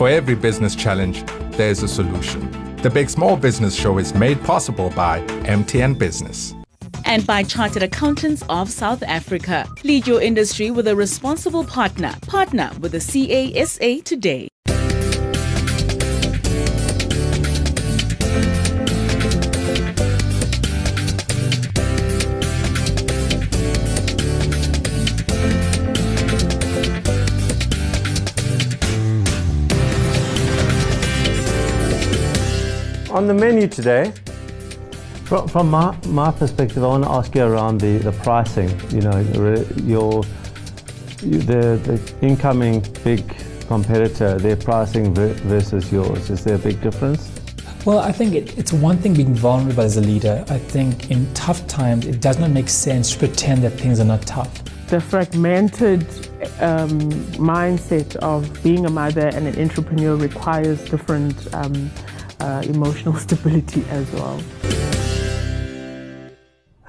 For every business challenge, there's a solution. The Big Small Business Show is made possible by MTN Business. and by Chartered Accountants of South Africa. Lead your industry with a responsible partner. Partner with the CASA today. The menu today, from, from my, my perspective, I want to ask you around the, the pricing. You know, your the, the incoming big competitor, their pricing versus yours. Is there a big difference? Well, I think it, it's one thing being vulnerable as a leader. I think in tough times, it does not make sense to pretend that things are not tough. the fragmented um, mindset of being a mother and an entrepreneur requires different um, uh, emotional stability as well.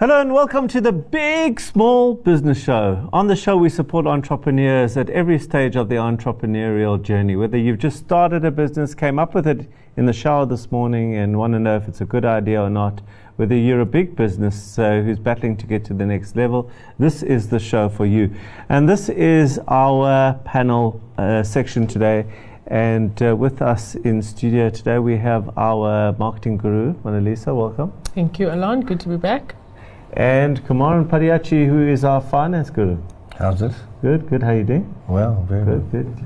Hello and welcome to the Big Small Business Show. On the show, we support entrepreneurs at every stage of the entrepreneurial journey. Whether you've just started a business, came up with it in the shower this morning, and want to know if it's a good idea or not, whether you're a big business uh, who's battling to get to the next level, this is the show for you. And this is our panel uh, section today. And uh, with us in studio today, we have our marketing guru, Monalisa. Welcome. Thank you, Alon. Good to be back. And Kumaran Padayachee, who is our finance guru. How's it? Good, good. How you doing? Well, very Good, good.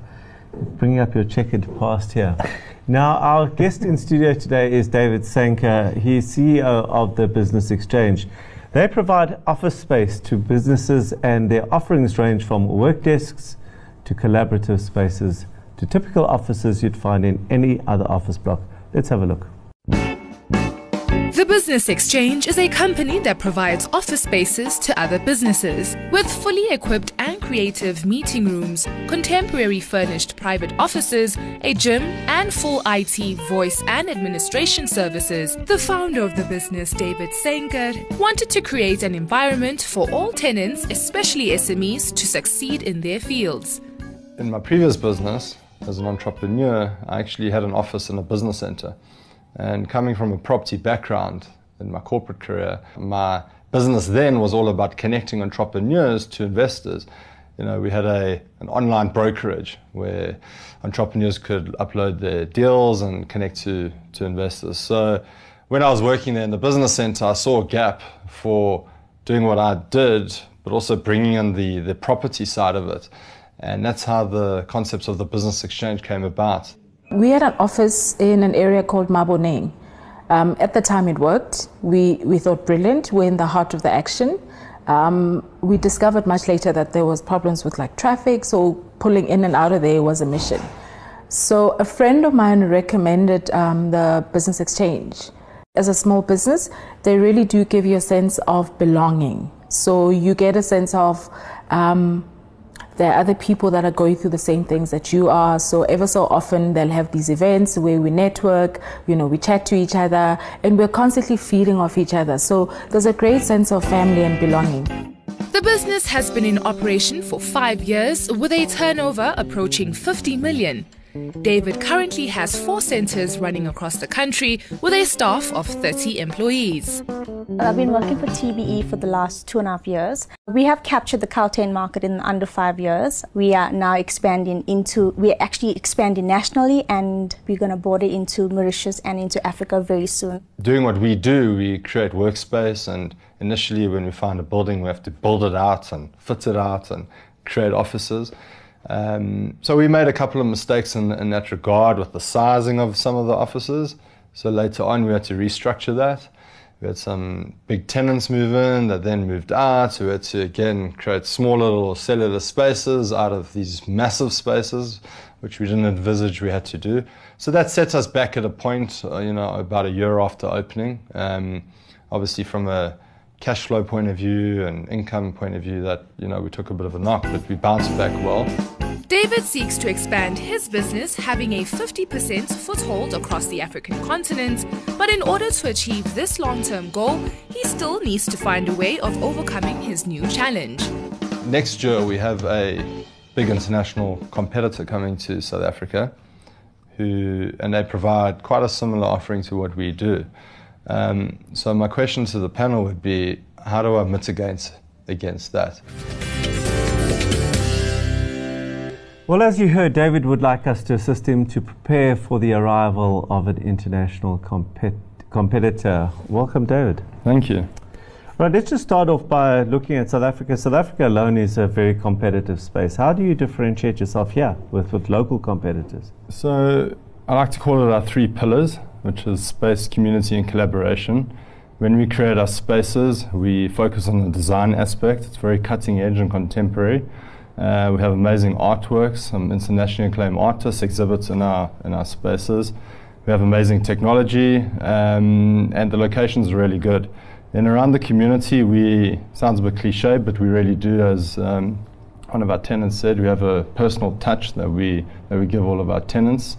Bringing up your checkered past here. Now, our guest in studio today is David Seinker. He's CEO of the Business Exchange. They provide office space to businesses, and their offerings range from work desks to collaborative spaces to typical offices you'd find in any other office block. Let's have a look. The Business Exchange is a company that provides office spaces to other businesses with fully equipped and creative meeting rooms, contemporary furnished private offices, a gym, and full IT voice and administration services. The founder of the business, David Seinker, wanted to create an environment for all tenants, especially SMEs, to succeed in their fields. In my previous business, as an entrepreneur, I actually had an office in a business center. And coming from a property background in my corporate career, my business then was all about connecting entrepreneurs to investors. You know, we had a, an online brokerage where entrepreneurs could upload their deals and connect to, to investors. So when I was working there in the business center, I saw a gap for doing what I did, but also bringing in the, the property side of it. And that's how the concepts of the business exchange came about. We had an office in an area called Maboneng. Um, at the time it worked. We, we thought brilliant. We're in the heart of the action. Um, we discovered much later that there was problems with like traffic, so pulling in and out of there was a mission. So a friend of mine recommended um, the Business Exchange. As a small business, they really do give you a sense of belonging. So you get a sense of um, there are other people that are going through the same things that you are. So ever so often they'll have these events where we network, you know, we chat to each other and we're constantly feeding off each other. So there's a great sense of family and belonging. The business has been in operation for five years with a turnover approaching 50 million. David currently has four centers running across the country with a staff of 30 employees. Uh, I've been working for TBE for the last two and a half years. We have captured the Gauteng market in under five years. We are now expanding into, we're actually expanding nationally and we're going to border into Mauritius and into Africa very soon. Doing what we do, we create workspace, and initially, when we find a building, we have to build it out and fit it out and create offices. Um, so we made a couple of mistakes in, in that regard with the sizing of some of the offices. So later on, we had to restructure that. We had some big tenants move in that then moved out. So we had to again create smaller little cellular spaces out of these massive spaces, which we didn't envisage we had to do. So that set us back at a point, uh, you know, about a year after opening. Um, obviously, from a cash flow point of view and income point of view, that you know we took a bit of a knock, but we bounced back well. David seeks to expand his business, having a 50% foothold across the African continent. But in order to achieve this long term goal, he still needs to find a way of overcoming his new challenge. Next year, we have a big international competitor coming to South Africa. who, and they provide quite a similar offering to what we do. Um, so my question to the panel would be, how do I mitigate against that? Well, as you heard, David would like us to assist him to prepare for the arrival of an international compet- competitor. Welcome, David. Thank you. Right, let's just start off by looking at South Africa. South Africa alone is a very competitive space. How do you differentiate yourself here with, with local competitors? So, I like to call it our three pillars, which is space, community, and collaboration. When we create our spaces, we focus on the design aspect. It's very cutting edge and contemporary. Uh, we have amazing artworks, some internationally acclaimed artists exhibits in our in our spaces. We have amazing technology, um, and the location is really good. And around the community, we sounds a bit cliche, but we really do, as um, one of our tenants said, we have a personal touch that we that we give all of our tenants.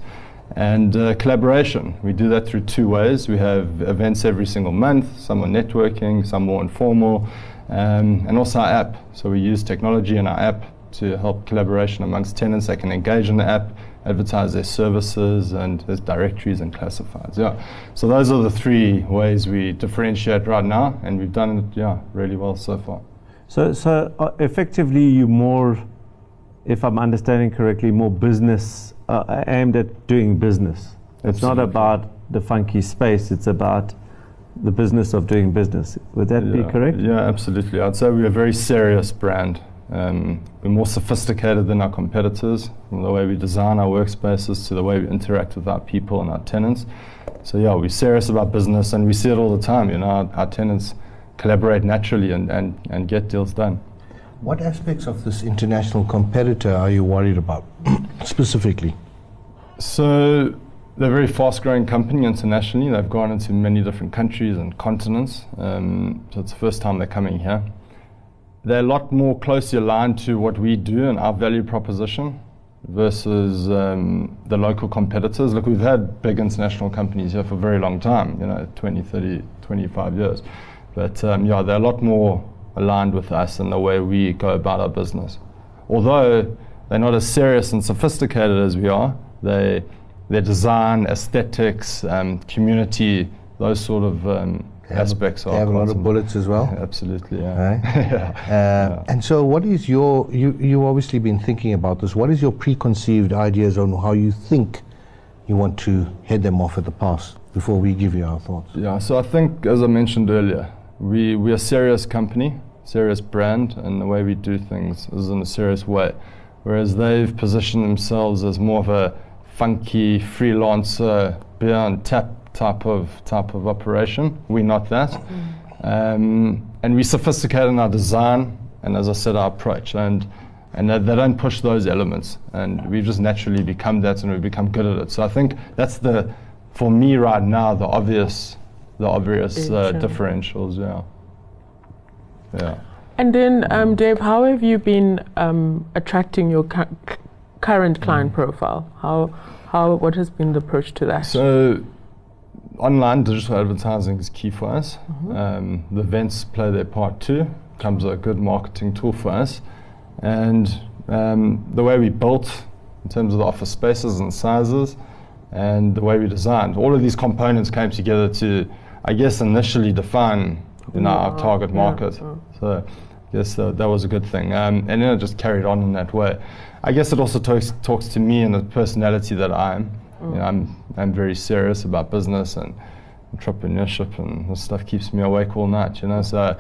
And uh, collaboration, we do that through two ways. We have events every single month, some are networking, some more informal, um, and also our app. So we use technology in our app to help collaboration amongst tenants. They can engage in the app, advertise their services, and there's directories and classifieds. Yeah. So those are the three ways we differentiate right now, and we've done it, yeah, really well so far. So, so uh, effectively, you more, if I'm understanding correctly, more business uh, aimed at doing business. It's not about the funky space. It's about the business of doing business. Would that yeah. be correct? Yeah, absolutely. I'd say we're a very serious brand. Um, we're more sophisticated than our competitors, from the way we design our workspaces to the way we interact with our people and our tenants. So yeah, we're serious about business, and we see it all the time. You know, our, our tenants collaborate naturally and, and, and get deals done. What aspects of this international competitor are you worried about specifically? So they're a very fast-growing company internationally. They've gone into many different countries and continents. Um, so it's the first time they're coming here they're a lot more closely aligned to what we do and our value proposition versus um, the local competitors. Look, we've had big international companies here for a very long time, you know, 20, 30, 25 years. But um, yeah, they're a lot more aligned with us in the way we go about our business. Although they're not as serious and sophisticated as we are, they, their design, aesthetics, um, community, those sort of um, aspects they have a lot of bullets as well. Absolutely, yeah. Right? yeah. Uh, yeah. And so, what is your you you obviously been thinking about this? What is your preconceived ideas on how you think you want to head them off at the pass before we give you our thoughts? Yeah. So I think, as I mentioned earlier, we we are a serious company, serious brand, and the way we do things is in a serious way. Whereas they've positioned themselves as more of a funky freelancer beer and tap type of type of operation. We're not that, um, and we sophisticated in our design and, as I said, our approach. And and they, they, don't push those elements, and we've just naturally become that, and we've become good at it. So I think that's the, for me right now, the obvious, the obvious uh, differentials. Yeah. Yeah. And then, um, Dave, how have you been um, attracting your cu- current client mm. profile? How, how, what has been the approach to that? So online digital advertising is key for us. Mm-hmm. Um, the events play their part too. Comes a good marketing tool for us, and um, the way we built in terms of the office spaces and sizes, and the way we designed, all of these components came together to, I guess, initially define you know, our target market. Yeah. So. I guess uh, that was a good thing, um, and then it just carried on in that way. I guess it also talks talks to me and the personality that I am. Mm. You know, I'm I'm very serious about business and entrepreneurship, and this stuff keeps me awake all night. You know, so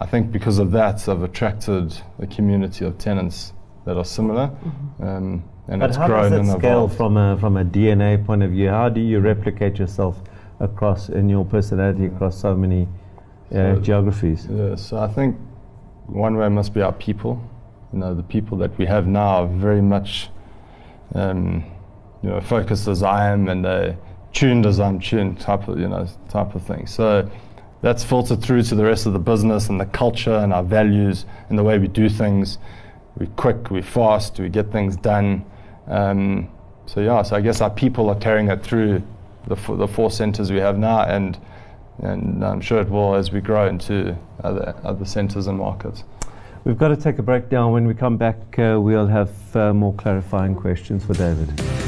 I think because of that, I've attracted a community of tenants that are similar, mm-hmm. um, and but it's how grown does and scale evolved. from a from a DNA point of view? How do you replicate yourself across in your personality across so many so geographies? Yeah, so I think one way must be our people. You know, the people that we have now are very much. Um, you know, focused as I am and uh, tuned as I'm tuned type of, you know, type of thing. So that's filtered through to the rest of the business and the culture and our values and the way we do things. We're quick, we're fast, we get things done. Um, so yeah, so I guess our people are carrying it through the, f- the four centres we have now, and and I'm sure it will as we grow into other other centres and markets. We've got to take a break now. When we come back, uh, we'll have uh, more clarifying questions for David.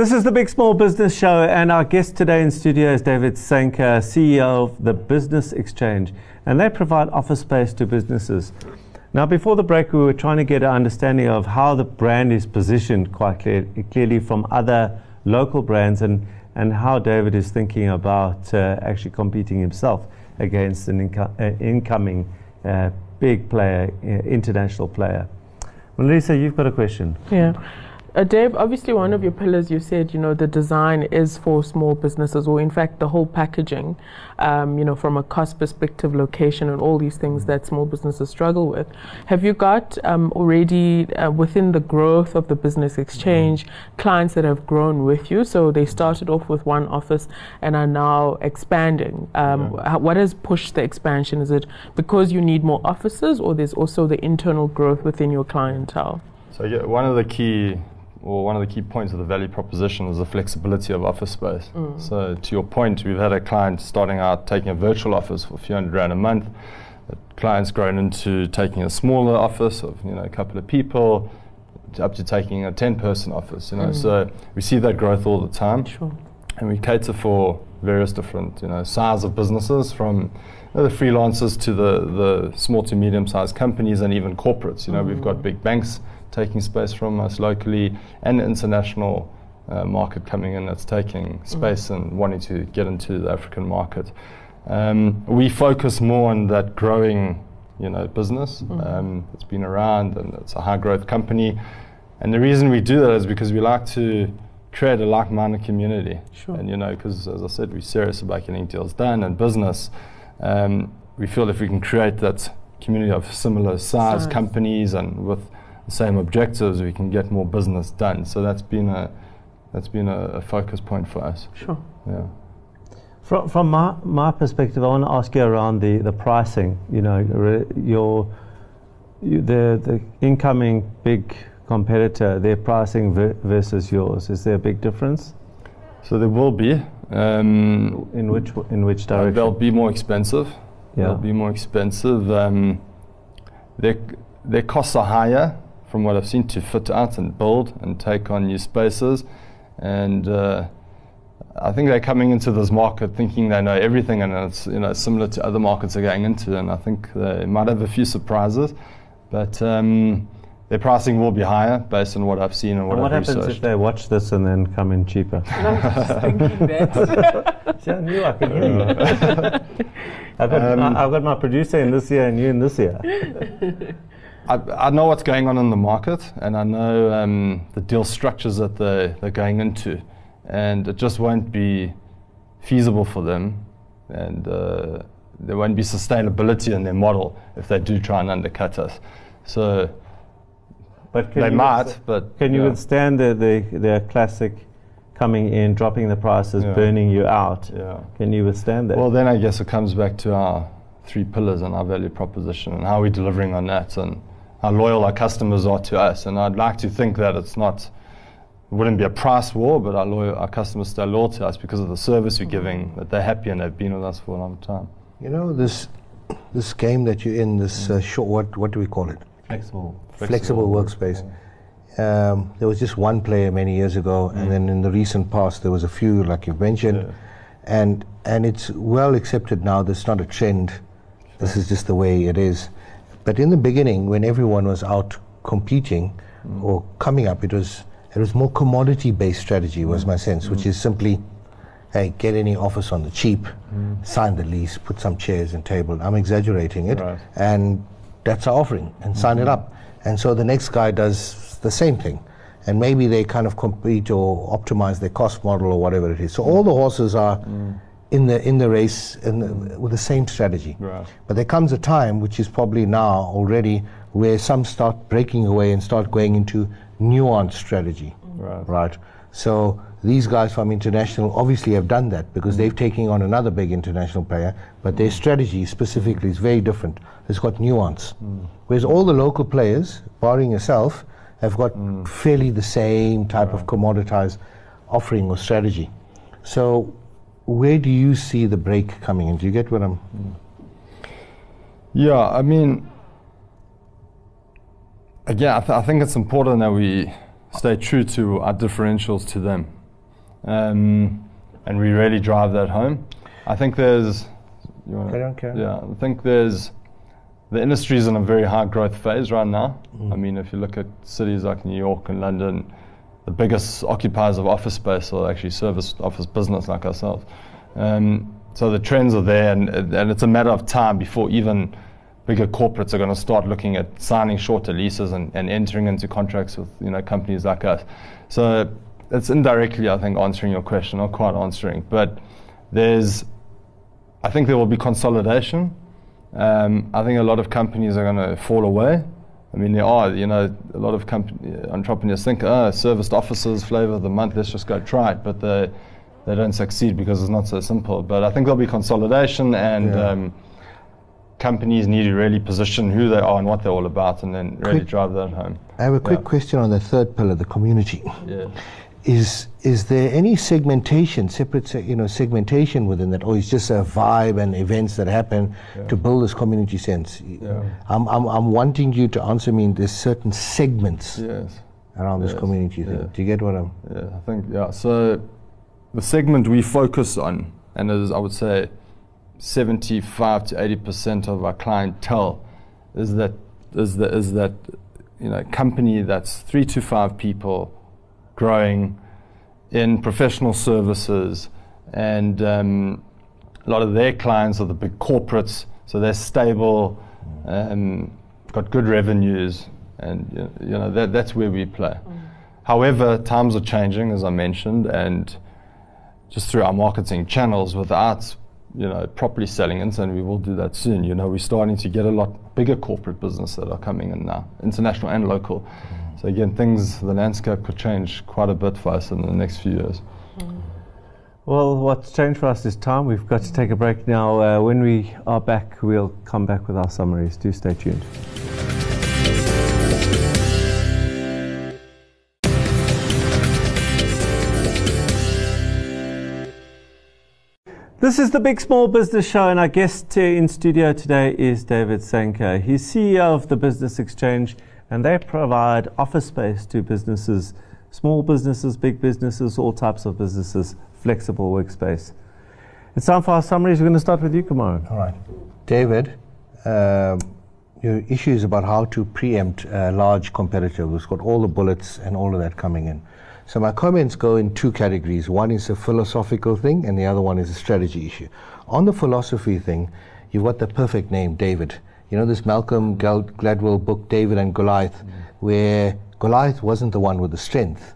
This is the Big Small Business Show, and our guest today in studio is David Seinker, CEO of the Business Exchange, and they provide office space to businesses. Now, before the break, we were trying to get an understanding of how the brand is positioned quite clear, clearly from other local brands and, and how David is thinking about uh, actually competing himself against an inco- uh, incoming uh, big player, uh, international player. Melissa, you've got a question. Yeah. Uh, Dave, obviously, one of your pillars you said, you know, the design is for small businesses, or in fact, the whole packaging, um, you know, from a cost perspective, location, and all these things that small businesses struggle with. Have you got um, already uh, within the growth of the business exchange clients that have grown with you? So they started off with one office and are now expanding. Um, Yeah. what has pushed the expansion? Is it because you need more offices, or there's also the internal growth within your clientele? So yeah, one of the key or one of the key points of the value proposition is the flexibility of office space. Mm. So to your point, we've had a client starting out taking a virtual office for a few hundred rand a month. The client's grown into taking a smaller office of you know a couple of people, to up to taking a ten-person office. You know, Mm. so we see that growth all the time, Sure. and we cater for various different you know size of businesses from you know, the freelancers to the, the small to medium sized companies and even corporates. You know, we've got big banks taking space from us locally and international uh, market coming in that's taking space and wanting to get into the African market. Um, we focus more on that growing, you know, business. Um, it's been around and it's a high growth company. And the reason we do that is because we like to create a like-minded community. Sure. And you know, because as I said, we're serious about getting deals done and business. Um, we feel if we can create that community of similar size Size. companies and with the same objectives, we can get more business done. So that's been a that's been a, a focus point for us. Sure. Yeah. From, from my, my perspective, I want to ask you around the, the pricing. You know, re- your you, the the incoming big competitor, their pricing ver- versus yours. Is there a big difference? So there will be. Um, In which in which Uh, direction? they'll be more expensive. Yeah. They'll be more expensive. Um, their, their costs are higher from what I've seen to fit out and build and take on new spaces. And uh, I think they're coming into this market thinking they know everything and it's you know similar to other markets they're going into. And I think they might have a few surprises. But um, their pricing will be higher based on what I've seen and what, and what I've happens researched. if they watch this and then come in cheaper? thinking that. See, I knew I could hear you. I've, got, Um, I- I've got my producer in this year and you in this year. I, I know what's going on in the market, and I know um, the deal structures that they, they're going into, and it just won't be feasible for them, and uh, there won't be sustainability in their model if they do try and undercut us. So But can they might, withst- but Can you yeah. withstand the, the, the classic coming in, dropping the prices, Yeah. burning you out? Yeah. Can you withstand that? Well, then I guess it comes back to our three pillars in our value proposition and how we're delivering on that and how loyal our customers are to us. And I'd like to think that it's not, it wouldn't be a price war, but our, loyal, our customers stay loyal to us because of the service we're giving, that they're happy and they've been with us for a long time. You know this this game that you're in, this uh, short, what what do we call it? flexible. Flexible, workspace. Um, there was just one player many years ago, and then in the recent past there was a few, like you mentioned, Yeah. and and it's well accepted now. There's not a trend. This is just the way it is. But in the beginning, when everyone was out competing mm. or coming up, it was it was more commodity-based strategy. Was my mm. sense, which mm. is simply, hey, get any office on the cheap, sign the lease, put some chairs and table. I'm exaggerating it, Right. and that's our offering, and sign it mm-hmm. up. And so the next guy does the same thing. And maybe they kind of compete or optimize their cost model or whatever it is. So all the horses are in the in the race in the, with the same strategy. Right. But there comes a time, which is probably now already, where some start breaking away and start going into nuanced strategy. Right. Right. So these guys from international obviously have done that because they've taken on another big international player, but their strategy specifically is very different. It's got nuance. Hmm. Whereas all the local players, barring yourself, have got hmm. fairly the same type of commoditized offering or strategy. So where do you see the break coming in? Do you get what I'm Yeah, I mean, again, I, th- I think it's important that we stay true to our differentials to them. um, and we really drive that home. I think there's, you wanna, on, carry on. yeah, I think there's the industry is in a very high growth phase right now. Mm. I mean, if you look at cities like New York and London, the biggest occupiers of office space are actually service office business like ourselves. Um, so the trends are there, and, and it's a matter of time before even bigger corporates are going to start looking at signing shorter leases and, and entering into contracts with you know companies like us. So it's indirectly, I think, answering your question, not quite answering, but there's, I think there will be consolidation. Um, I think a lot of companies are going to fall away. I mean, there are, you know, a lot of company, entrepreneurs think, oh, serviced offices, flavor of the month, let's just go try it. But they, they don't succeed because it's not so simple. But I think there'll be consolidation and Yeah. um, companies need to really position who they are and what they're all about and then really Quick- drive that home. I have a quick Yeah. question on the third pillar, the community. Yeah. Is is there any segmentation, separate, se- you know, segmentation within that, or is just a vibe and events that happen to build this community sense? I'm, I'm, I'm wanting you to answer me. in There's certain segments Yes. around this Yes. community thing. Yeah. Do you get what I'm? Yeah, I think yeah. So the segment we focus on, and as I would say, seventy-five to eighty percent of our clientele is that is that is that you know company that's three to five people, growing, in professional services, and um, a lot of their clients are the big corporates, so they're stable, um, got good revenues, and you you know that, that's where we play. However, times are changing, as I mentioned, and just through our marketing channels without you know properly selling it, and we will do that soon. You know, we're starting to get a lot bigger corporate business that are coming in now, international and local. So again, things the landscape could change quite a bit for us in the next few years. Well, what's changed for us is time. We've got to take a break now. Uh, when we are back, we'll come back with our summaries. Do stay tuned. This is the Big Small Business Show, and our guest in studio today is David Seinker. He's CEO of the Business Exchange, and they provide office space to businesses, small businesses, big businesses, all types of businesses, flexible workspace. It's time for our summaries. We're going to start with you, Kumaran. All right. David, um, your issue is about how to preempt a large competitor who's got all the bullets and all of that coming in. So my comments go in two categories. One is a philosophical thing, and the other one is a strategy issue. On the philosophy thing, you've got the perfect name, David. You know this Malcolm Gladwell book, David and Goliath, where Goliath wasn't the one with the strength.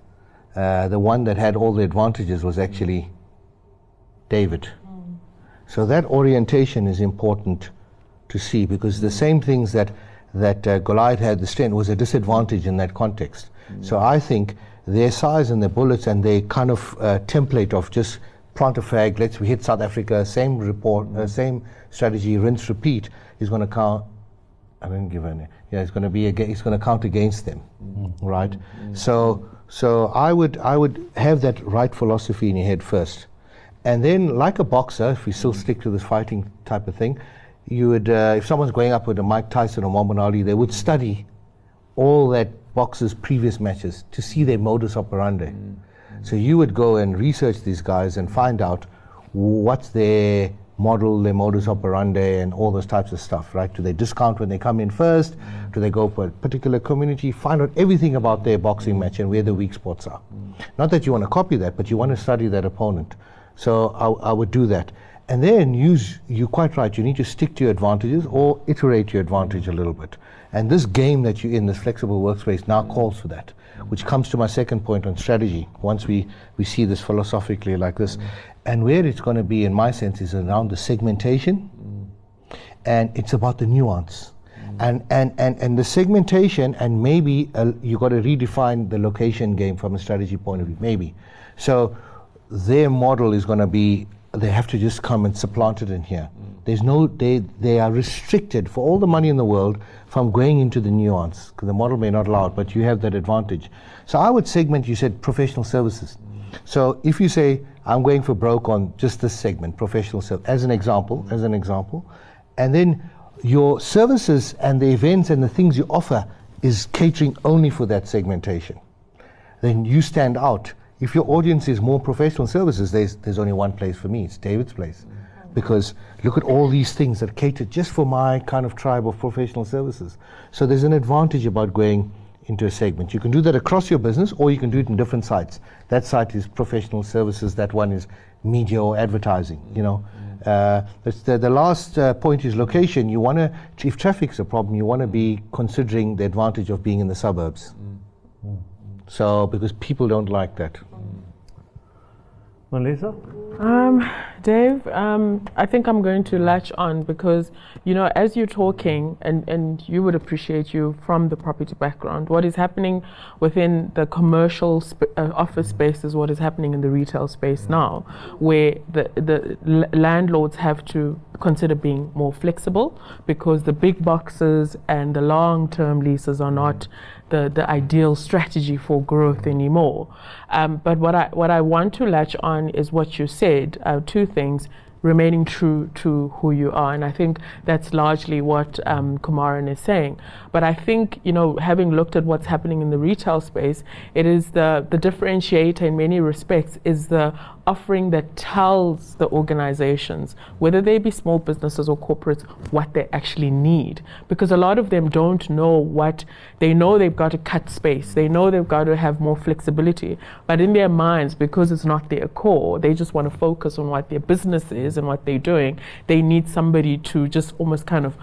Uh, the one that had all the advantages was actually David. So that orientation is important to see because the same things that that uh, Goliath had the strength was a disadvantage in that context. So I think their size and their bullets and their kind of uh, template of just plant a flag, let's we hit South Africa, same report, uh, same strategy, rinse, repeat, is going to count. I didn't give any. Yeah, it's going to be aga- it's going to count against them, mm-hmm. right? Mm-hmm. So so I would I would have that right philosophy in your head first. And then, like a boxer, if we still mm-hmm. stick to this fighting type of thing, you would, uh, if someone's going up with a Mike Tyson or Muhammad Ali, they would study all that boxer's previous matches to see their modus operandi. So you would go and research these guys and find out what's their model, their modus operandi, and all those types of stuff, right? Do they discount when they come in first? Do they go for a particular community? Find out everything about their boxing match and where the weak spots are. Not that you want to copy that, but you want to study that opponent. So I, I would do that. And then use, you're quite right, you need to stick to your advantages or iterate your advantage a little bit. And this game that you're in, this flexible workspace, now calls for that, which comes to my second point on strategy. Once we, we see this philosophically like this, and where it's going to be, in my sense, is around the segmentation, and it's about the nuance. And, and, and, and the segmentation, and maybe uh, you got to redefine the location game from a strategy point of view, maybe. So their model is going to be they have to just come and supplant it in here. There's no they they are restricted for all the money in the world from going into the nuance because the model may not allow it, but you have that advantage. So I would segment. You said professional services. So if you say I'm going for broke on just this segment, professional service, as an example, as an example, and then your services and the events and the things you offer is catering only for that segmentation then you stand out If your audience is more professional services, there's, there's only one place for me. It's David's place. Because look at all these things that cater just for my kind of tribe of professional services. So there's an advantage about going into a segment. You can do that across your business or you can do it in different sites. That site is professional services, that one is media or advertising, you know. Uh, the, the, last uh, point is location. You want to, if traffic's a problem, you want to be considering the advantage of being in the suburbs. Mm. So, because people don't like that. Melissa? Um, Dave, um, I think I'm going to latch on because, you know, as you're talking, and, and you would appreciate you from the property background, what is happening within the commercial sp- uh, office space is what is happening in the retail space now, where the, the l- landlords have to consider being more flexible because the big boxes and the long term leases are not the, the ideal strategy for growth anymore. Um, but what I, what I want to latch on is what you said uh, two things remaining true to who you are. And I think that's largely what um, Kumaran is saying. But I think, you know, having looked at what's happening in the retail space, it is the, the differentiator in many respects is the offering that tells the organizations, whether they be small businesses or corporates, what they actually need. Because a lot of them don't know what they know they've got to cut space, they know they've got to have more flexibility. But in their minds, because it's not their core, they just want to focus on what their business is and what they're doing. They need somebody to just almost kind of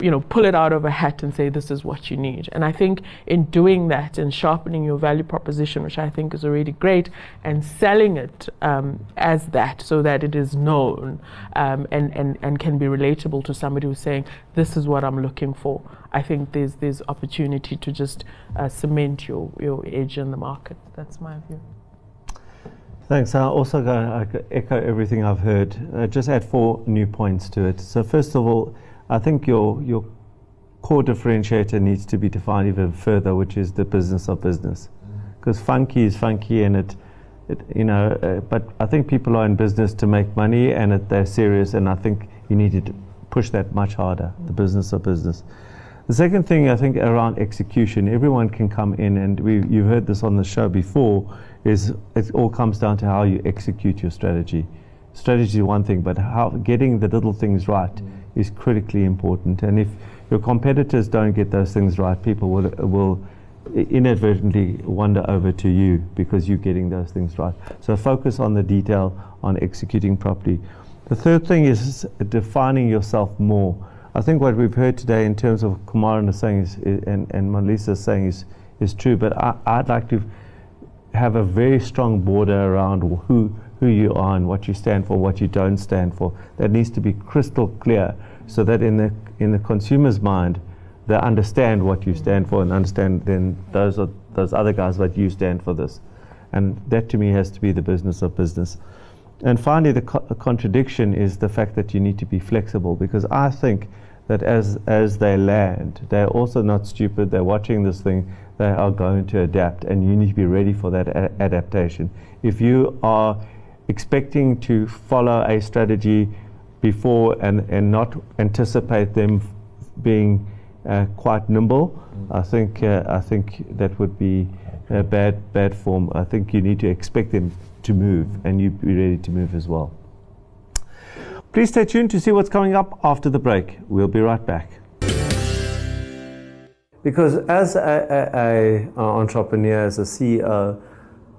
you know, pull it out of a hat and say this is what you need. And I think in doing that and sharpening your value proposition, which I think is already great, and selling it um, as that so that it is known um, and, and, and can be relatable to somebody who's saying, this is what I'm looking for. I think there's, there's opportunity to just uh, cement your, your edge in the market. That's my view. Thanks. I also going to echo everything I've heard. Uh, just add four new points to it. So first of all, I think your your core differentiator needs to be defined even further, which is the business of business. Because mm. funky is funky, and it, it you know. Uh, but I think people are in business to make money, and it, they're serious. And I think you need to push that much harder. The business of business. The second thing I think around execution, everyone can come in, and we you've heard this on the show before. Is it all comes down to how you execute your strategy. Strategy is one thing, but how getting the little things right. Mm is critically important. And if your competitors don't get those things right, people will, will inadvertently wander over to you because you're getting those things right. So focus on the detail, on executing properly. The third thing is defining yourself more. I think what we've heard today in terms of Kumaran saying is, and, and Melissa saying is, is true, but I, I'd like to have a very strong border around who who you are and what you stand for, what you don't stand for. That needs to be crystal clear so that in the, in the consumer's mind, they understand what you stand for and understand then those are those other guys that you stand for this. And that to me has to be the business of business. And finally, the, co- contradiction is the fact that you need to be flexible because I think that as, as they land, they're also not stupid. They're watching this thing. They are going to adapt, and you need to be ready for that a- adaptation. If you are expecting to follow a strategy before and, and not anticipate them being uh, quite nimble, mm. I think uh, I think that would be a bad bad form. I think you need to expect them to move, and you be ready to move as well. Please stay tuned to see what's coming up after the break. We'll be right back. Because as a, a, a entrepreneur, as a CEO,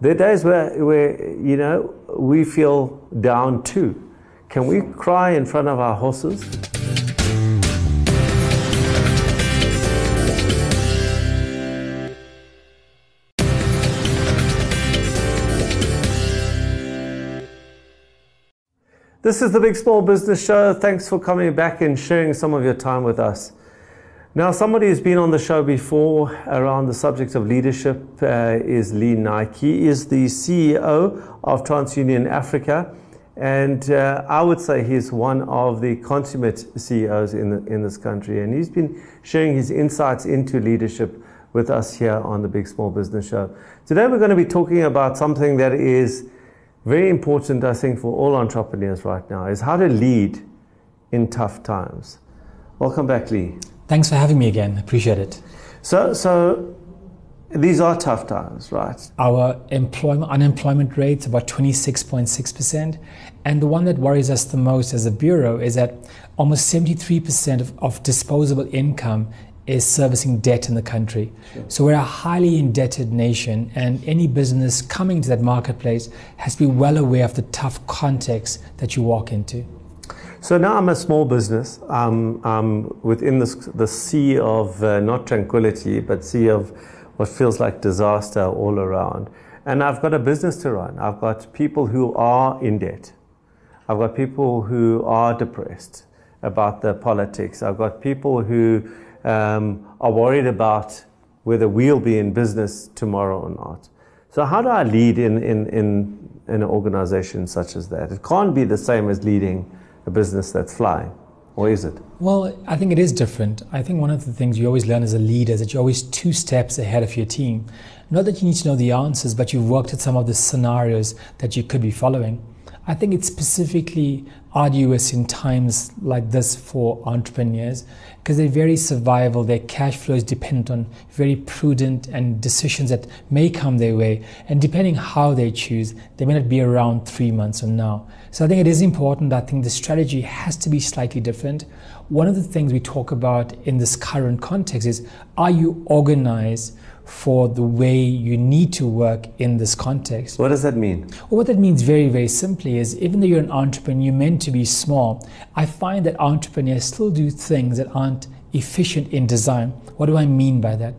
there are days where, where, you know, we feel down too. Can we cry in front of our horses? This is the Big Small Business Show. Thanks for coming back and sharing some of your time with us. Now, somebody who's been on the show before around the subject of leadership uh, is Lee Naik. He is the CEO of TransUnion Africa, and uh, I would say he's one of the consummate CEOs in, the, in this country. And he's been sharing his insights into leadership with us here on the Big Small Business Show. Today, we're going to be talking about something that is very important, I think, for all entrepreneurs right now, is how to lead in tough times. Welcome back, Lee. Thanks for having me again. Appreciate it. So, so these are tough times, right? Our employment unemployment rate is about 26.6%. And the one that worries us the most as a bureau is that almost 73% of, of disposable income is servicing debt in the country. Sure. So we're a highly indebted nation, and any business coming to that marketplace has to be well aware of the tough context that you walk into. So now I'm a small business. Um, um, within this, the sea of uh, not tranquility, but sea of what feels like disaster all around. And I've got a business to run. I've got people who are in debt. I've got people who are depressed about the politics. I've got people who um, are worried about whether we'll be in business tomorrow or not. So, how do I lead in, in, in, in an organization such as that? It can't be the same as leading a business that's flying. Or is it? Well, I think it is different. I think one of the things you always learn as a leader is that you're always two steps ahead of your team. Not that you need to know the answers, but you've worked at some of the scenarios that you could be following. I think it's specifically arduous in times like this for entrepreneurs because they're very survival. Their cash flow is dependent on very prudent and decisions that may come their way. And depending how they choose, they may not be around three months from now. So I think it is important. I think the strategy has to be slightly different. One of the things we talk about in this current context is are you organized? for the way you need to work in this context. What does that mean? Well, what that means very, very simply is even though you're an entrepreneur, you're meant to be small. I find that entrepreneurs still do things that aren't efficient in design. What do I mean by that?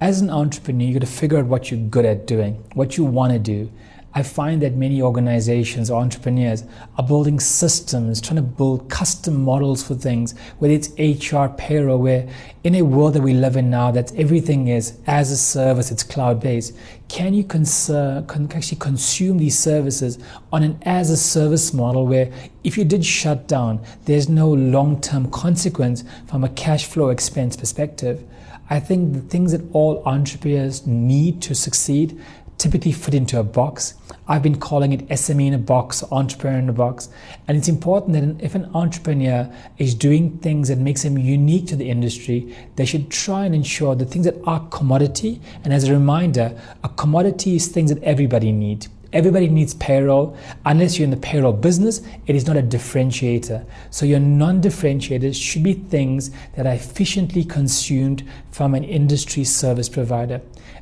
As an entrepreneur, you got to figure out what you're good at doing, what you want to do, I find that many organizations or entrepreneurs are building systems, trying to build custom models for things, whether it's HR, payroll, where in a world that we live in now, that everything is as a service, it's cloud based. Can you conser- can actually consume these services on an as a service model where if you did shut down, there's no long term consequence from a cash flow expense perspective? I think the things that all entrepreneurs need to succeed typically fit into a box. I've been calling it SME in a box, entrepreneur in a box. And it's important that if an entrepreneur is doing things that makes them unique to the industry, they should try and ensure the things that are commodity. And as a reminder, a commodity is things that everybody needs. Everybody needs payroll. Unless you're in the payroll business, it is not a differentiator. So your non-differentiators should be things that are efficiently consumed from an industry service provider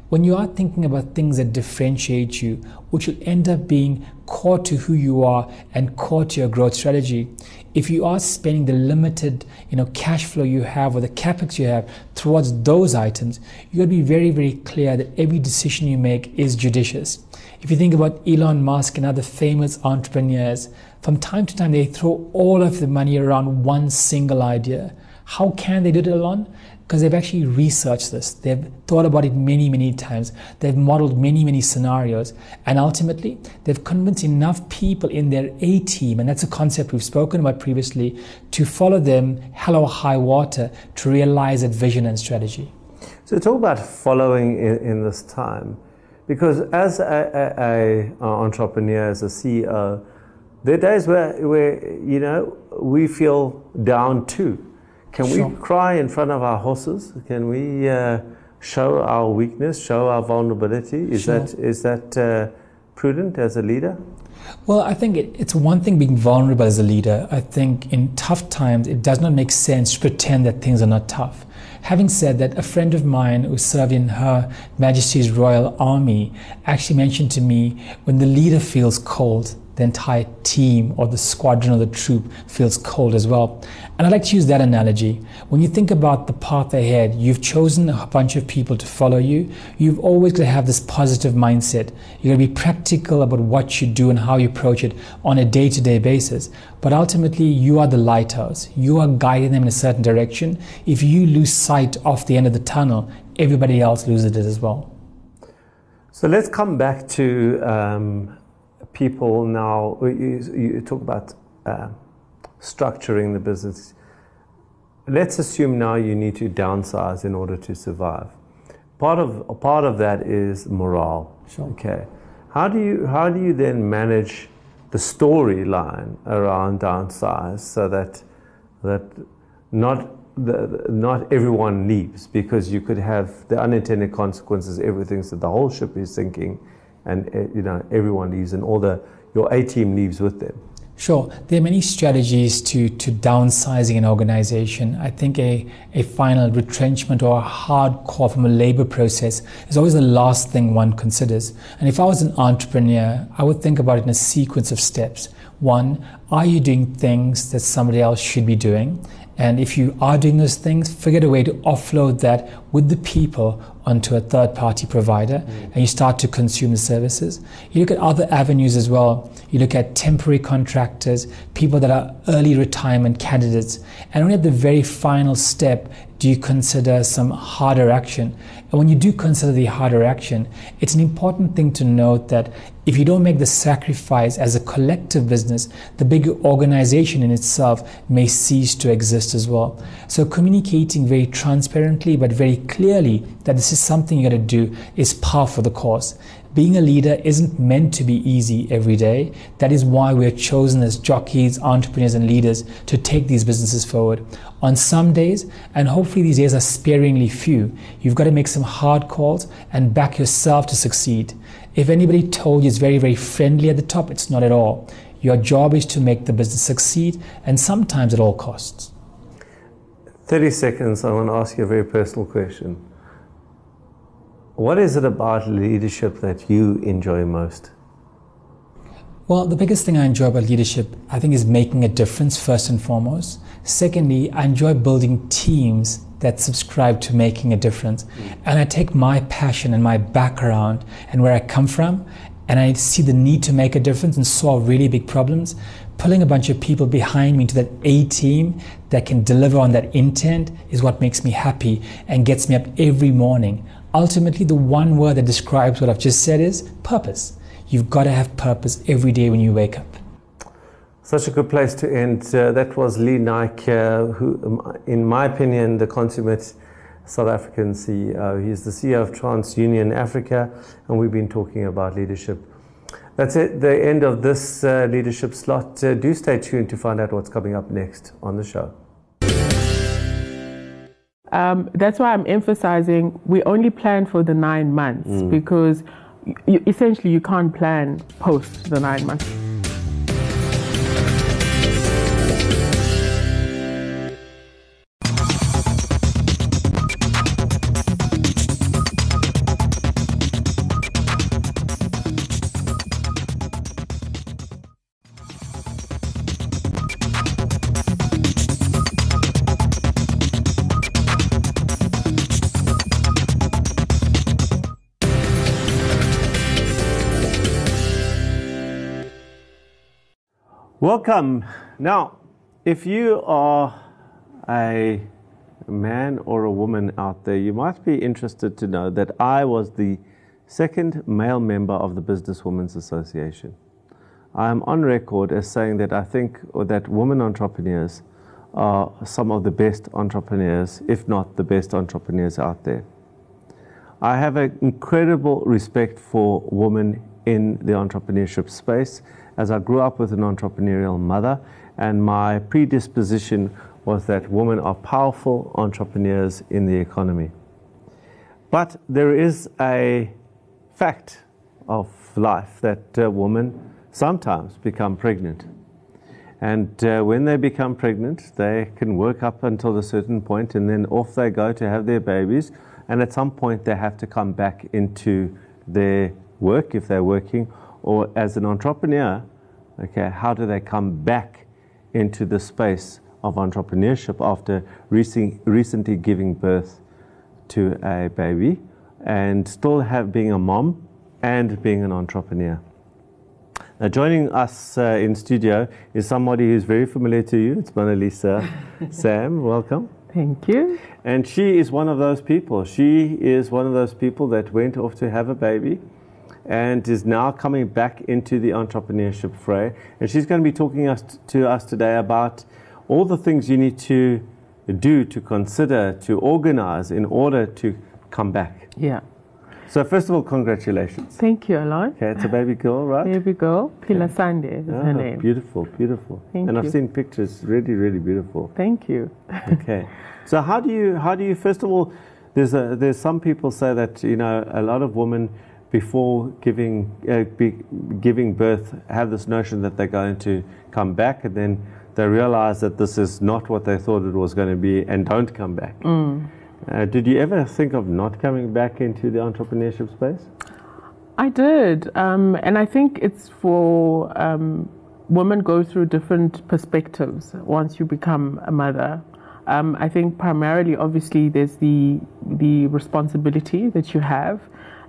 when you are thinking about things that differentiate you, which will end up being core to who you are and core to your growth strategy, if you are spending the limited you know, cash flow you have or the capex you have towards those items, you got to be very, very clear that every decision you make is judicious. If you think about Elon Musk and other famous entrepreneurs, from time to time they throw all of the money around one single idea. How can they do it alone? because they've actually researched this. They've thought about it many, many times. They've modeled many, many scenarios. And ultimately, they've convinced enough people in their A team, and that's a concept we've spoken about previously, to follow them hell or high water to realize that vision and strategy. So, talk about following in, in this time. Because as an entrepreneur, as a CEO, there are days where, where, you know, we feel down too can sure. we cry in front of our horses? Can we uh, show our weakness, show our vulnerability? Is sure. that is that uh, prudent as a leader? Well, I think it, it's one thing being vulnerable as a leader. I think in tough times, it does not make sense to pretend that things are not tough. Having said that, a friend of mine who served in Her Majesty's Royal Army actually mentioned to me when the leader feels cold, the entire team or the squadron or the troop feels cold as well. And I like to use that analogy. When you think about the path ahead, you've chosen a bunch of people to follow you. You've always got to have this positive mindset. You're going to be practical about what you do and how you approach it on a day to day basis. But ultimately, you are the lighthouse. You are guiding them in a certain direction. If you lose sight of the end of the tunnel, everybody else loses it as well. So let's come back to um, people now, you, you talk about uh, structuring the business. Let's assume now you need to downsize in order to survive. Part of, part of that is morale. Sure. Okay. How do you, how do you then manage the storyline around downsize so that, that not the, not everyone leaves because you could have the unintended consequences. Everything that the whole ship is sinking, and uh, you know everyone leaves, and all the your A team leaves with them. Sure, there are many strategies to, to downsizing an organization. I think a, a final retrenchment or a hard call from a labor process is always the last thing one considers. And if I was an entrepreneur, I would think about it in a sequence of steps. One, are you doing things that somebody else should be doing? And if you are doing those things, figure out a way to offload that with the people onto a third party provider mm. and you start to consume the services. You look at other avenues as well. You look at temporary contractors, people that are early retirement candidates. And only at the very final step do you consider some harder action. And when you do consider the harder action, it's an important thing to note that if you don't make the sacrifice as a collective business, the bigger organization in itself may cease to exist as well. So communicating very transparently but very clearly that this is something you got to do is par for the course. Being a leader isn't meant to be easy every day. That is why we're chosen as jockeys, entrepreneurs, and leaders to take these businesses forward. On some days, and hopefully these days are sparingly few, you've got to make some hard calls and back yourself to succeed. If anybody told you it's very, very friendly at the top, it's not at all. Your job is to make the business succeed, and sometimes at all costs. 30 seconds, I want to ask you a very personal question. What is it about leadership that you enjoy most? Well, the biggest thing I enjoy about leadership, I think, is making a difference first and foremost. Secondly, I enjoy building teams that subscribe to making a difference. And I take my passion and my background and where I come from, and I see the need to make a difference and solve really big problems. Pulling a bunch of people behind me into that A team that can deliver on that intent is what makes me happy and gets me up every morning ultimately the one word that describes what I've just said is purpose. You've got to have purpose every day when you wake up. Such a good place to end. Uh, that was Lee Naik, uh, who, um, in my opinion, the consummate South African CEO. He's the CEO of TransUnion Africa, and we've been talking about leadership. That's it, the end of this uh, leadership slot. Uh, do stay tuned to find out what's coming up next on the show. Um, that's why I'm emphasizing we only plan for the nine months mm. because essentially you can't plan post the nine months. Welcome. Now, if you are a man or a woman out there, you might be interested to know that I was the second male member of the Businesswomen's Association. I am on record as saying that I think that women entrepreneurs are some of the best entrepreneurs, if not the best entrepreneurs out there. I have an incredible respect for women in the entrepreneurship space as I grew up with an entrepreneurial mother, and my predisposition was that women are powerful entrepreneurs in the economy. But there is a fact of life that uh, women sometimes become pregnant. And uh, when they become pregnant, they can work up until a certain point and then off they go to have their babies. And at some point, they have to come back into their work if they're working, or as an entrepreneur, okay, how do they come back into the space of entrepreneurship after recent, recently giving birth to a baby and still have being a mom and being an entrepreneur. Now, joining us uh, in studio is somebody who's very familiar to you. It's Monalisa Sam. Welcome. Thank you. And she is one of those people. She is one of those people that went off to have a baby and is now coming back into the entrepreneurship fray. And she's going to be talking us to us today about all the things you need to do, to consider, to organize in order to come back. Yeah. So first of all, congratulations. Thank you, Alon. Okay, it's a baby girl, right? Baby girl, Pila Sande is Ah, her name. Beautiful, beautiful. Thank and I've seen pictures, really, really beautiful. Thank you. okay. So how do you how do you first of all there's a, there's some people say that you know a lot of women before giving uh, be, giving birth have this notion that they're going to come back and then they realize that this is not what they thought it was going to be and don't come back. Mm. Uh, did you ever think of not coming back into the entrepreneurship space? I did, um, and I think it's for um, women go through different perspectives once you become a mother. Um, I think primarily, obviously, there's the the responsibility that you have,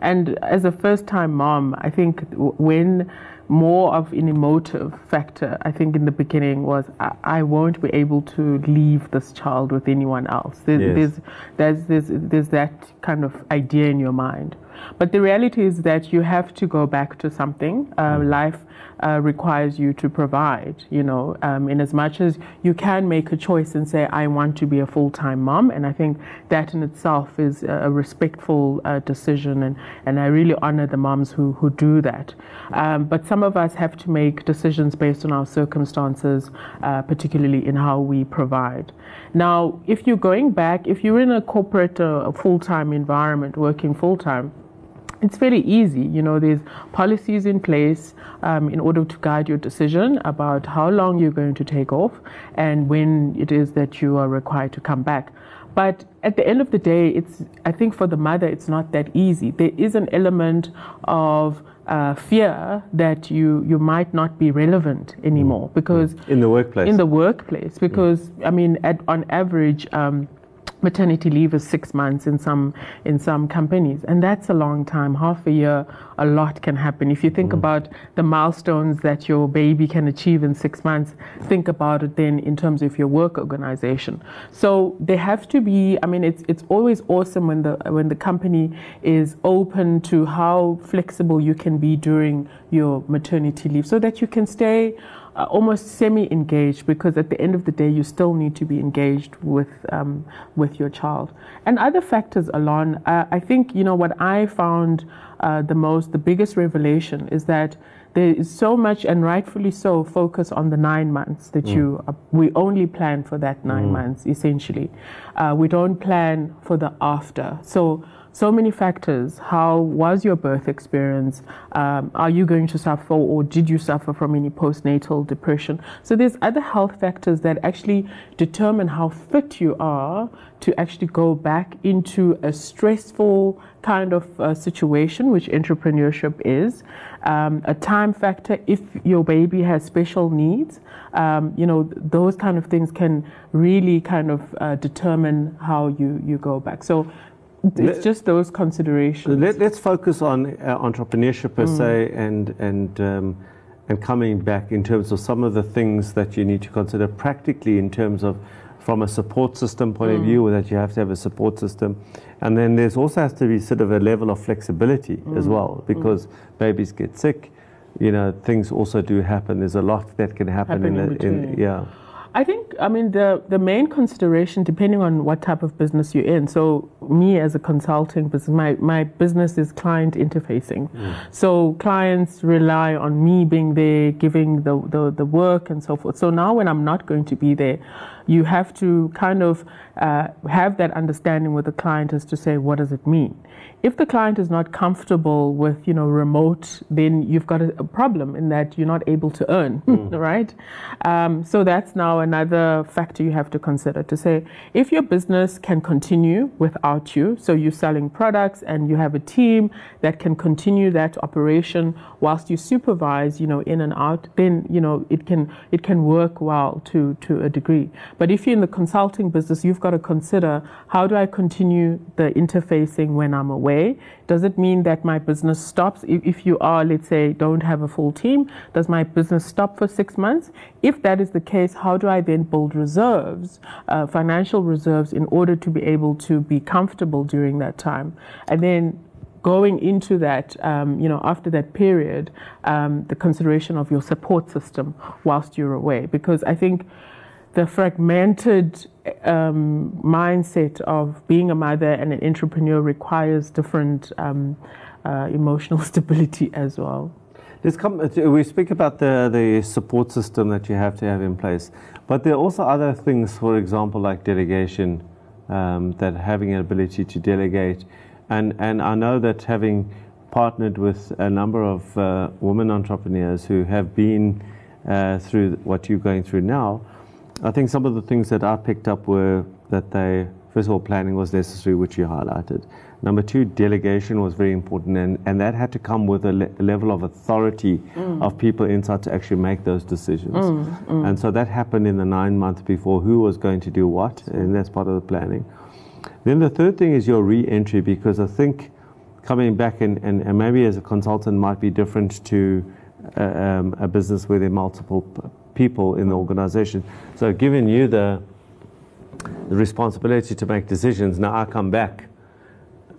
and as a first-time mom, I think when more of an emotive factor, I think in the beginning was I, I won't be able to leave this child with anyone else. There's, Yes. there's there's, there's, there's that kind of idea in your mind. But the reality is that you have to go back to something. Uh, Life uh, requires you to provide, you know, um, in as much as you can make a choice and say, I want to be a full time mom. And I think that in itself is a respectful uh, decision. And, and I really honor the moms who, who do that. Um, but some of us have to make decisions based on our circumstances, uh, particularly in how we provide. Now, if you're going back, if you're in a corporate uh, full time environment, working full time, it's very easy. You know, there's policies in place um, in order to guide your decision about how long you're going to take off and when it is that you are required to come back. But at the end of the day, it's I think for the mother, it's not that easy. There is an element of uh, fear that you you might not be relevant anymore because In the workplace. in the workplace because I mean at, on average um, maternity leave is six months in some in some companies. And that's a long time. Half a year a lot can happen. If you think mm. about the milestones that your baby can achieve in six months think about it then in terms of your work organization. So they have to be I mean it's it's always awesome when the when the company is open to how flexible you can be during your maternity leave so that you can stay uh, almost semi-engaged because at the end of the day you still need to be engaged with um, with your child. And other factors along uh, I think you know what I found uh, the most the biggest revelation is that there is so much and rightfully so focus on the nine months that you uh, we only plan for that nine months essentially. Uh, we don't plan for the after. So so many factors. How was your birth experience? Um, are you going to suffer or did you suffer from any postnatal depression? So there's other health factors that actually determine how fit you are to actually go back into a stressful kind of uh, situation, which entrepreneurship is. Um, a time factor, if your baby has special needs, um, you know, those kind of things can really kind of uh, determine how you, you go back. So it's Let- just those considerations. Let, let's focus on uh, entrepreneurship per se and and um, and coming back in terms of some of the things that you need to consider practically in terms of from a support system point of view, that you have to have a support system, and then there's also has to be sort of a level of flexibility as well because babies get sick. You know, things also do happen. There's a lot that can happen, Happen in the, between. yeah. I think, I mean, the, the main consideration, depending on what type of business you're in. So, me as a consulting business, my, my business is client interfacing. So, clients rely on me being there, giving the, the, the work and so forth. So, now when I'm not going to be there, you have to kind of uh, have that understanding with the client as to say, what does it mean? If the client is not comfortable with, you know, remote, then you've got a, a problem in that you're not able to earn, right? Um, so that's now another factor you have to consider to say if your business can continue without you, so you're selling products and you have a team that can continue that operation whilst you supervise, you know, in and out, then you know it can it can work well to to a degree. But if you're in the consulting business, you've got to consider how do I continue the interfacing when I'm away? Does it mean that my business stops? If, if you are, let's say, don't have a full team, does my business stop for six months? If that is the case, how do I then build reserves, uh, financial reserves, in order to be able to be comfortable during that time? And then going into that, um, you know, after that period, um, the consideration of your support system whilst you're away, because I think the fragmented um, mindset of being a mother and an entrepreneur requires different um, uh, emotional stability as well. Come, uh, we speak about the, the support system that you have to have in place, but there are also other things, for example, like delegation, um, that having an ability to delegate. And, and I know that having partnered with a number of uh, women entrepreneurs who have been uh, through what you're going through now, I think some of the things that I picked up were that they, first of all, planning was necessary, which you highlighted. Number two, delegation was very important, and, and that had to come with a, le- a level of authority mm. of people inside to actually make those decisions. Mm, mm. And so that happened in the nine months before who was going to do what, and that's part of the planning. Then the third thing is your re entry, because I think coming back and, and, and maybe as a consultant might be different to uh, um, a business where there are multiple people in the organization. So, giving you the, the responsibility to make decisions, now I come back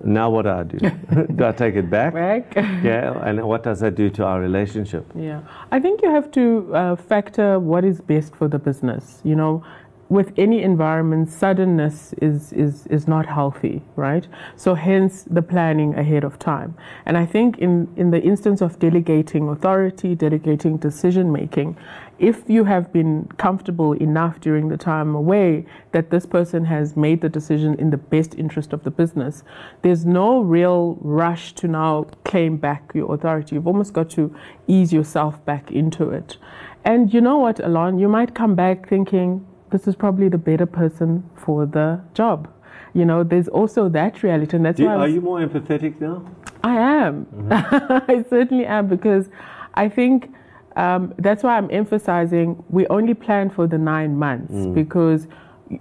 now what do I do? do I take it back? Back. yeah, and what does that do to our relationship? Yeah, I think you have to uh, factor what is best for the business. You know, with any environment, suddenness is, is, is not healthy, right? So hence the planning ahead of time. And I think in, in the instance of delegating authority, delegating decision making, if you have been comfortable enough during the time away that this person has made the decision in the best interest of the business, there's no real rush to now claim back your authority. You've almost got to ease yourself back into it. And you know what, Alon, you might come back thinking, this is probably the better person for the job. You know, there's also that reality, and that's Do, why. Are you more empathetic now? I am. Mm-hmm. I certainly am because I think um, that's why I'm emphasizing we only plan for the nine months mm. because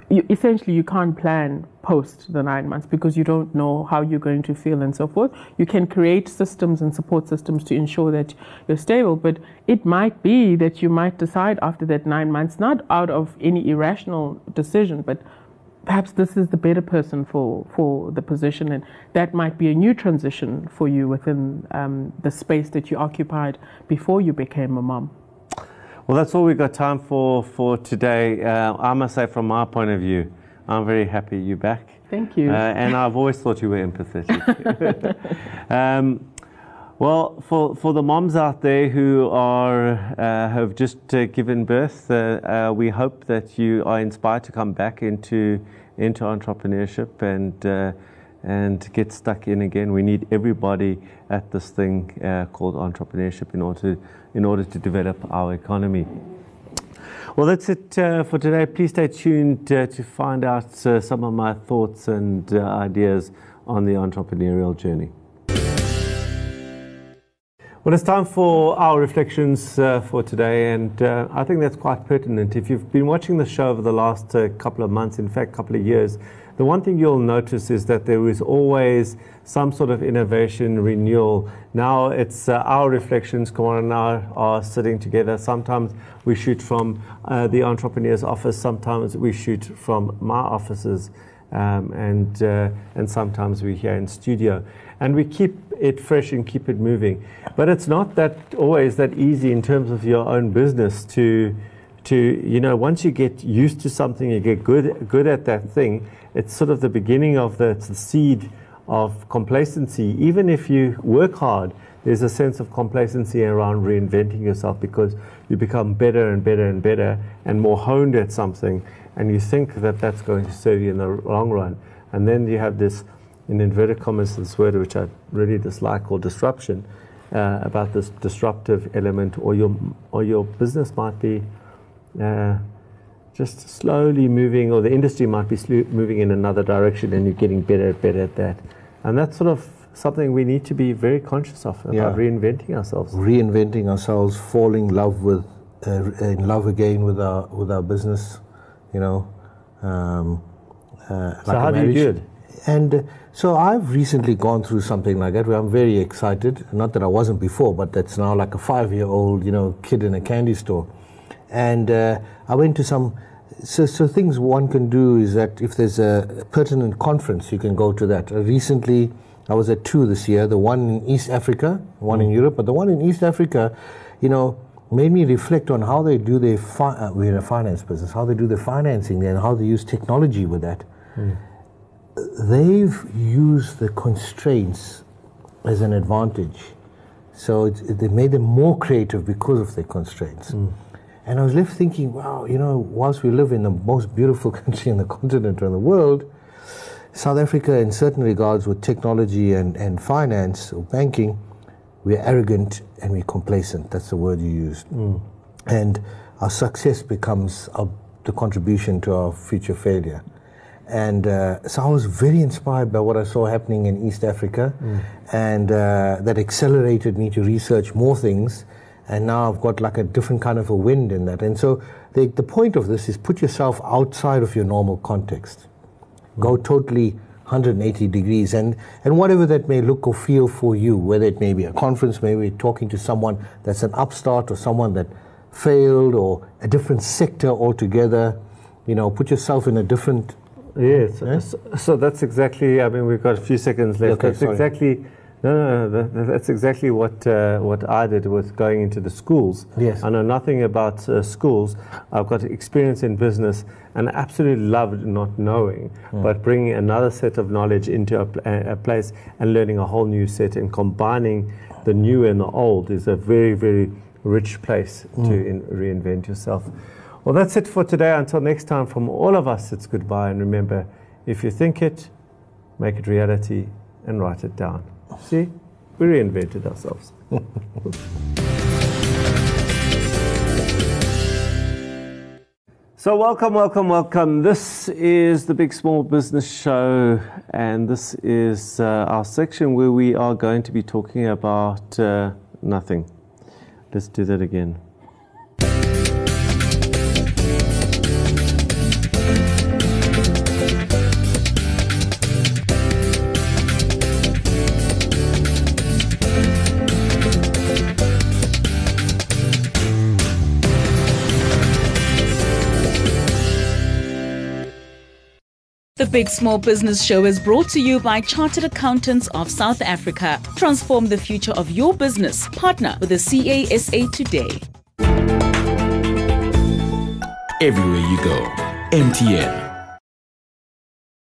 you, essentially you can't plan post the nine months because you don't know how you're going to feel and so forth. You can create systems and support systems to ensure that you're stable, but it might be that you might decide after that nine months, not out of any irrational decision, but perhaps this is the better person for, for the position, and that might be a new transition for you within um, the space that you occupied before you became a mom. Well, that's all we've got time for for today. Uh, I must say, from my point of view, I'm very happy you're back. Thank you. Uh, and I've always thought you were empathetic. um, well, for, for the moms out there who are uh, have just uh, given birth, uh, uh, we hope that you are inspired to come back into into entrepreneurship and and get stuck in again. We need everybody at this thing uh, called entrepreneurship in order to, in order to develop our economy. Well, that's it uh, for today. Please stay tuned uh, to find out uh, some of my thoughts and uh, ideas on the entrepreneurial journey. Well, it's time for our reflections uh, for today, and I think that's quite pertinent. If you've been watching the show over the last couple of months, in fact, couple of years, the one thing you'll notice is that there is always some sort of innovation, renewal. Now it's uh, our reflections, Kawana and I are sitting together. Sometimes we shoot from uh, the entrepreneur's office, sometimes we shoot from my offices, um, and, uh, and sometimes we're here in studio. And we keep it fresh and keep it moving. But it's not that always that easy in terms of your own business to to you know once you get used to something you get good good at that thing it's sort of the beginning of the, the seed of complacency. Even if you work hard, there's a sense of complacency around reinventing yourself because you become better and better and better and more honed at something, and you think that that's going to serve you in the long run. And then you have this, in inverted commas, this word which I really dislike called disruption, uh, about this disruptive element, or your or your business might be. Uh, just slowly moving, or the industry might be moving in another direction, and you're getting better and better at that. And that's sort of something we need to be very conscious of about yeah. reinventing ourselves. Reinventing ourselves, falling in love with, uh, in love again with our with our business, you know. Um, uh, so like how do you do it? And uh, so I've recently gone through something like that where I'm very excited. Not that I wasn't before, but that's now like a five-year-old, you know, kid in a candy store. And uh, I went to some so, so things one can do is that if there's a pertinent conference, you can go to that. Uh, recently, I was at two this year. The one in East Africa, one mm. in Europe, but the one in East Africa, you know, made me reflect on how they do their fi- uh, we're in a finance business, how they do their financing and how they use technology with that. Mm. They've used the constraints as an advantage. So it, they made them more creative because of their constraints. Mm. And I was left thinking, wow, you know, whilst we live in the most beautiful country in the continent or in the world, South Africa, in certain regards, with technology and, and finance or banking, we're arrogant and we're complacent. That's the word you used. Mm. And our success becomes our, the contribution to our future failure. And uh, so I was very inspired by what I saw happening in East Africa, mm. and uh, that accelerated me to research more things. And now I've got like a different kind of a wind in that. And so the, the point of this is put yourself outside of your normal context. Mm. Go totally 180 degrees and, and whatever that may look or feel for you, whether it may be a conference, maybe talking to someone that's an upstart or someone that failed or a different sector altogether, you know, put yourself in a different. Yes, yeah? so, so, that's exactly, I mean, we've got a few seconds left. Okay, that's sorry. exactly no, no, no, that's exactly what uh, what I did with going into the schools. Yes. I know nothing about uh, schools. I've got experience in business, and I absolutely loved not knowing, mm. but bringing another set of knowledge into a, a, place and learning a whole new set and combining the new and the old is a very, very rich place mm. to in, reinvent yourself. Well, that's it for today. Until next time, from all of us, it's goodbye. And remember, if you think it, make it reality and write it down. See, we reinvented ourselves. so, welcome, welcome, welcome. This is the Big Small Business Show, and this is uh, our section where we are going to be talking about uh, nothing. Let's do that again. Big Small Business Show is brought to you by Chartered Accountants of South Africa. Transform the future of your business. Partner with the CASA today. Everywhere you go, MTN